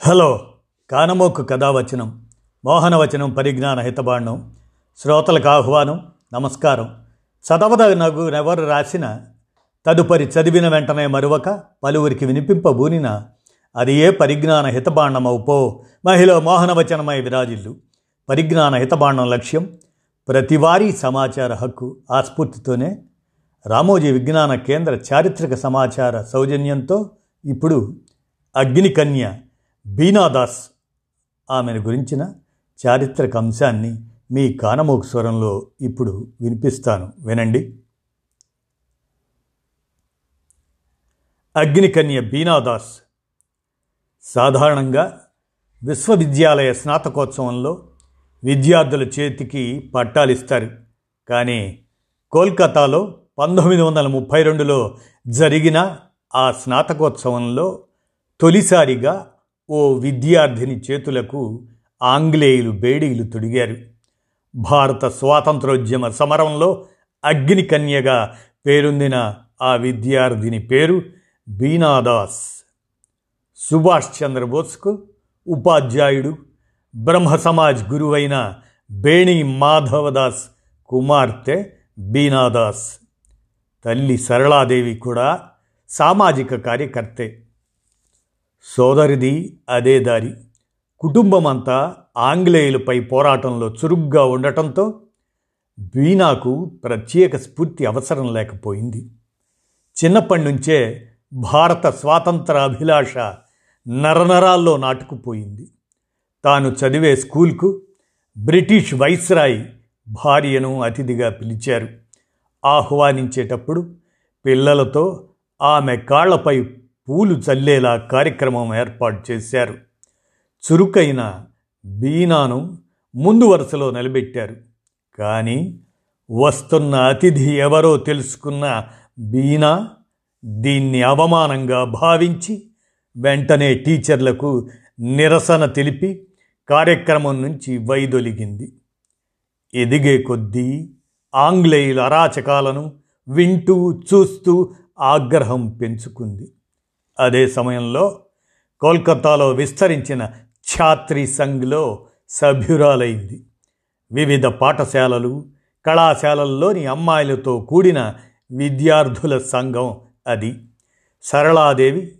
Hello కానమోకు కథావచనం మోహనవచనం పరిజ్ఞాన హితబాండం శ్రోతలకు ఆహ్వానం నమస్కారం. చదవదనగు రాసిన తదుపరి చదివిన వెంటనే మరువక పలువురికి వినిపింపబూనిన అది ఏ పరిజ్ఞాన హితబాండమవుపో మహిళ మోహనవచనమై విరాజిల్లు. పరిజ్ఞాన హితబాండం లక్ష్యం ప్రతివారీ సమాచార హక్కు ఆస్ఫూర్తితోనే రామోజీ విజ్ఞాన కేంద్ర చారిత్రక సమాచార సౌజన్యంతో ఇప్పుడు అగ్నికన్య బీనాదాస్ ఆమెను గురించిన చారిత్రక అంశాన్ని మీ కానమోకు స్వరంలో ఇప్పుడు వినిపిస్తాను. వినండి. అగ్నికన్య బీనాదాస్ సాధారణంగా విశ్వవిద్యాలయ స్నాతకోత్సవంలో విద్యార్థుల చేతికి పట్టాలిస్తారు కానీ కోల్కతాలో పంతొమ్మిది వందల ముప్పై రెండులో జరిగిన ఆ స్నాతకోత్సవంలో తొలిసారిగా ఓ విద్యార్థిని చేతులకు ఆంగ్లేయులు బేడీలు తొడిగారు. భారత స్వాతంత్రోద్యమ సమరంలో అగ్నికన్యగా పేరొందిన ఆ విద్యార్థిని పేరు బీనాదాస్. సుభాష్ చంద్రబోస్కు ఉపాధ్యాయుడు బ్రహ్మ సమాజ్ గురువైన బేణి మాధవదాస్ కుమార్తె బీనాదాస్. తల్లి సరళాదేవి కూడా సామాజిక కార్యకర్తే. సోదరిది అదే దారి. కుటుంబమంతా ఆంగ్లేయులపై పోరాటంలో చురుగ్గా ఉండటంతో బీనాకు ప్రత్యేక స్ఫూర్తి అవసరం లేకపోయింది. చిన్నప్పటి నుంచే భారత స్వాతంత్ర అభిలాష నరనరాల్లో నాటుకుపోయింది. తాను చదివే స్కూల్కు బ్రిటిష్ వైస్రాయ్ భార్యను అతిథిగా పిలిచారు. ఆహ్వానించేటప్పుడు పిల్లలతో ఆమె కాళ్ళపై పూలు చల్లేలా కార్యక్రమం ఏర్పాటు చేశారు. చురుకైన బీనాను ముందు వరుసలో నిలబెట్టారు. కానీ వస్తున్న అతిథి ఎవరో తెలుసుకున్న బీనా దీన్ని అవమానంగా భావించి వెంటనే టీచర్లకు నిరసన తెలిపి కార్యక్రమం నుంచి వైదొలిగింది. ఎదిగే కొద్దీ ఆంగ్లేయుల అరాచకాలను వింటూ చూస్తూ ఆగ్రహం పెంచుకుంది. అదే సమయంలో కోల్కతాలో విస్తరించిన ఛాత్రి సంఘ్లో సభ్యురాలైంది. వివిధ పాఠశాలలు కళాశాలల్లోని అమ్మాయిలతో కూడిన విద్యార్థుల సంఘం అది. సరళాదేవి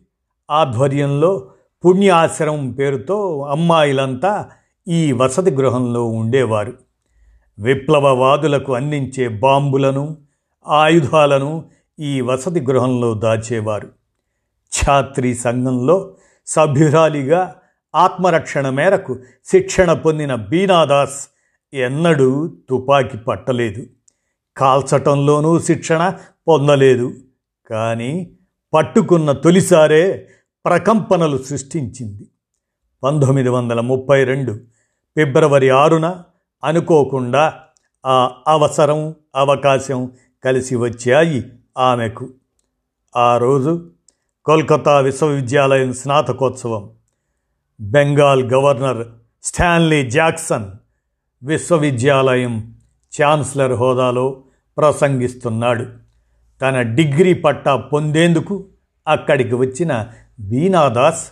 ఆధ్వర్యంలో పుణ్యాశ్రమం పేరుతో అమ్మాయిలంతా ఈ వసతి గృహంలో ఉండేవారు. విప్లవవాదులకు అందించే బాంబులను ఆయుధాలను ఈ వసతి గృహంలో దాచేవారు. ఛాత్రి సంఘంలో సభ్యురాలిగా ఆత్మరక్షణ మేరకు శిక్షణ పొందిన బీనాదాస్ ఎన్నడూ తుపాకీ పట్టలేదు. కాల్చటంలోనూ శిక్షణ పొందలేదు. కానీ పట్టుకున్న తొలిసారే ప్రకంపనలు సృష్టించింది. పంతొమ్మిది వందల ముప్పై రెండు ఫిబ్రవరి ఆరున అనుకోకుండా ఆ అవసరం అవకాశం కలిసి వచ్చాయి ఆమెకు. ఆ రోజు కోల్కతా విశ్వవిద్యాలయం స్నాతకోత్సవం. బెంగాల్ గవర్నర్ స్టాన్లీ జాక్సన్ విశ్వవిద్యాలయం ఛాన్సలర్ హోదాలో ప్రసంగిస్తున్నాడు. తన డిగ్రీ పట్టా పొందేందుకు అక్కడికి వచ్చిన బీనాదాస్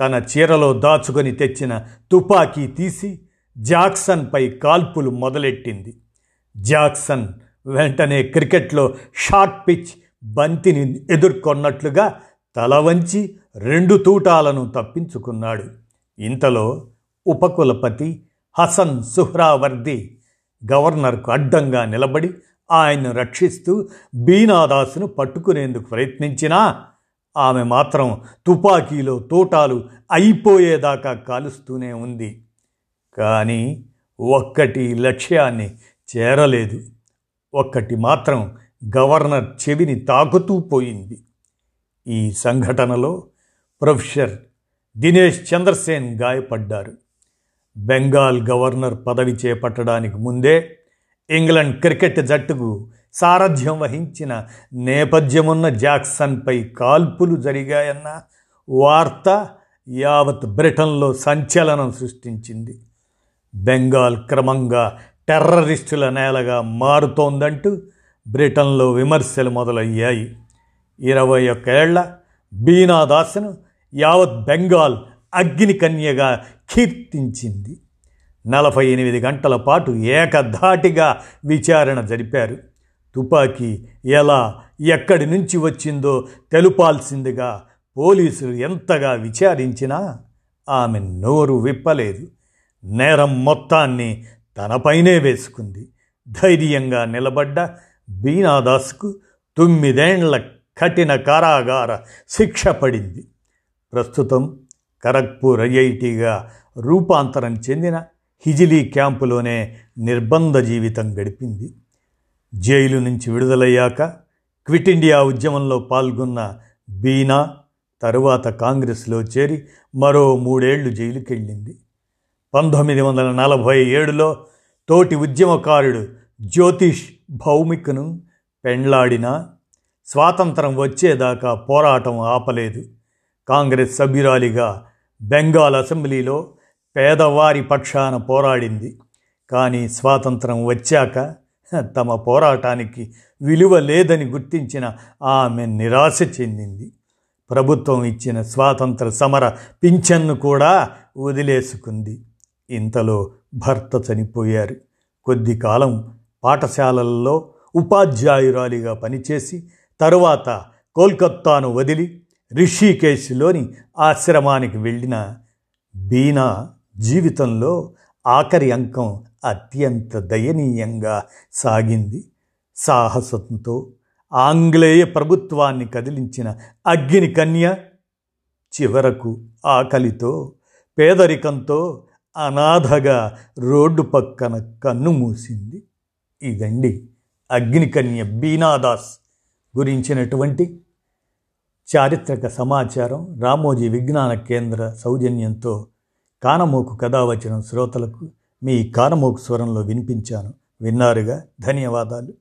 తన చీరలో దాచుకొని తెచ్చిన తుపాకీ తీసి జాక్సన్పై కాల్పులు మొదలెట్టింది. జాక్సన్ వెంటనే క్రికెట్లో షార్ట్ పిచ్ బంతిని ఎదుర్కొన్నట్లుగా తల వంచి రెండు తూటాలను తప్పించుకున్నాడు. ఇంతలో ఉపకులపతి హసన్ సుహ్రావర్ది గవర్నర్కు అడ్డంగా నిలబడి ఆయన్ను రక్షిస్తూ బీనాదాసును పట్టుకునేందుకు ప్రయత్నించినా ఆమె మాత్రం తుపాకీలో తోటాలు అయిపోయేదాకా కాలుస్తూనే ఉంది. కానీ ఒక్కటి లక్ష్యాన్ని చేరలేదు. ఒక్కటి మాత్రం గవర్నర్ చెవిని తాకుతూ పోయింది. ఈ సంఘటనలో ప్రొఫెసర్ దినేష్ చంద్రసేన్ గాయపడ్డారు. బెంగాల్ గవర్నర్ పదవి చేపట్టడానికి ముందే ఇంగ్లాండ్ క్రికెట్ జట్టుకు సారథ్యం వహించిన నేపథ్యమున్న జాక్సన్పై కాల్పులు జరిగాయన్న వార్త యావత్ బ్రిటన్లో సంచలనం సృష్టించింది. బెంగాల్ క్రమంగా టెర్రరిస్టుల నేలగా మారుతోందంటూ బ్రిటన్లో విమర్శలు మొదలయ్యాయి. ఇరవై ఒక్కేళ్ళ బీనాదాస్ను యావత్ బెంగాల్ అగ్నికన్యగా కీర్తించింది. నలభై ఎనిమిది గంటల పాటు ఏకధాటిగా విచారణ జరిపారు. తుపాకీ ఎలా ఎక్కడి నుంచి వచ్చిందో తెలుపాల్సిందిగా పోలీసులు ఎంతగా విచారించినా ఆమె నోరు విప్పలేదు. నేరం మొత్తాన్ని తనపైనే వేసుకుంది. ధైర్యంగా నిలబడ్డ బీనాదాస్కు తొమ్మిదేండ్ల కఠిన కారాగార శిక్ష పడింది. ప్రస్తుతం ఖరగ్పూర్ ఐఐటిగా రూపాంతరం చెందిన హిజిలీ క్యాంపులోనే నిర్బంధ జీవితం గడిపింది. జైలు నుంచి విడుదలయ్యాక క్విట్ ఇండియా ఉద్యమంలో పాల్గొన్న బీనా తరువాత కాంగ్రెస్లో చేరి మరో మూడేళ్ళు జైలుకెళ్ళింది. పంతొమ్మిది వందల నలభై ఏడులో తోటి ఉద్యమకారుడు జ్యోతిష్ భౌమికను పెండ్లాడిన స్వాతంత్రం వచ్చేదాకా పోరాటం ఆపలేదు. కాంగ్రెస్ సభ్యురాలిగా బెంగాల్ అసెంబ్లీలో పేదవారి పక్షాన పోరాడింది. కానీ స్వాతంత్రం వచ్చాక తమ పోరాటానికి విలువ లేదని గుర్తించిన ఆమె నిరాశ చెందింది. ప్రభుత్వం ఇచ్చిన స్వాతంత్ర సమర పింఛన్ను కూడా వదిలేసుకుంది. ఇంతలో భర్త చనిపోయారు. కొద్ది కాలం పాఠశాలల్లో ఉపాధ్యాయురాలిగా పనిచేసి తరువాత కోల్కత్తాను వదిలి రిషికేశ్లోని ఆశ్రమానికి వెళ్ళిన బీనా జీవితంలో ఆఖరి అంకం అత్యంత దయనీయంగా సాగింది. సాహసంతో ఆంగ్లేయ ప్రభుత్వాన్ని కదిలించిన అగ్ని కన్య చివరకు ఆకలితో పేదరికంతో అనాథగా రోడ్డు పక్కన కన్ను మూసింది. ఇదండి అగ్నికన్య బీనాదాస్ గురించినటువంటి చారిత్రక సమాచారం రామోజీ విజ్ఞాన కేంద్ర సౌజన్యంతో కానమోకు కథావచనం శ్రోతలకు మీ కానమోకు స్వరంలో వినిపించాను. విన్నారుగా? ధన్యవాదాలు.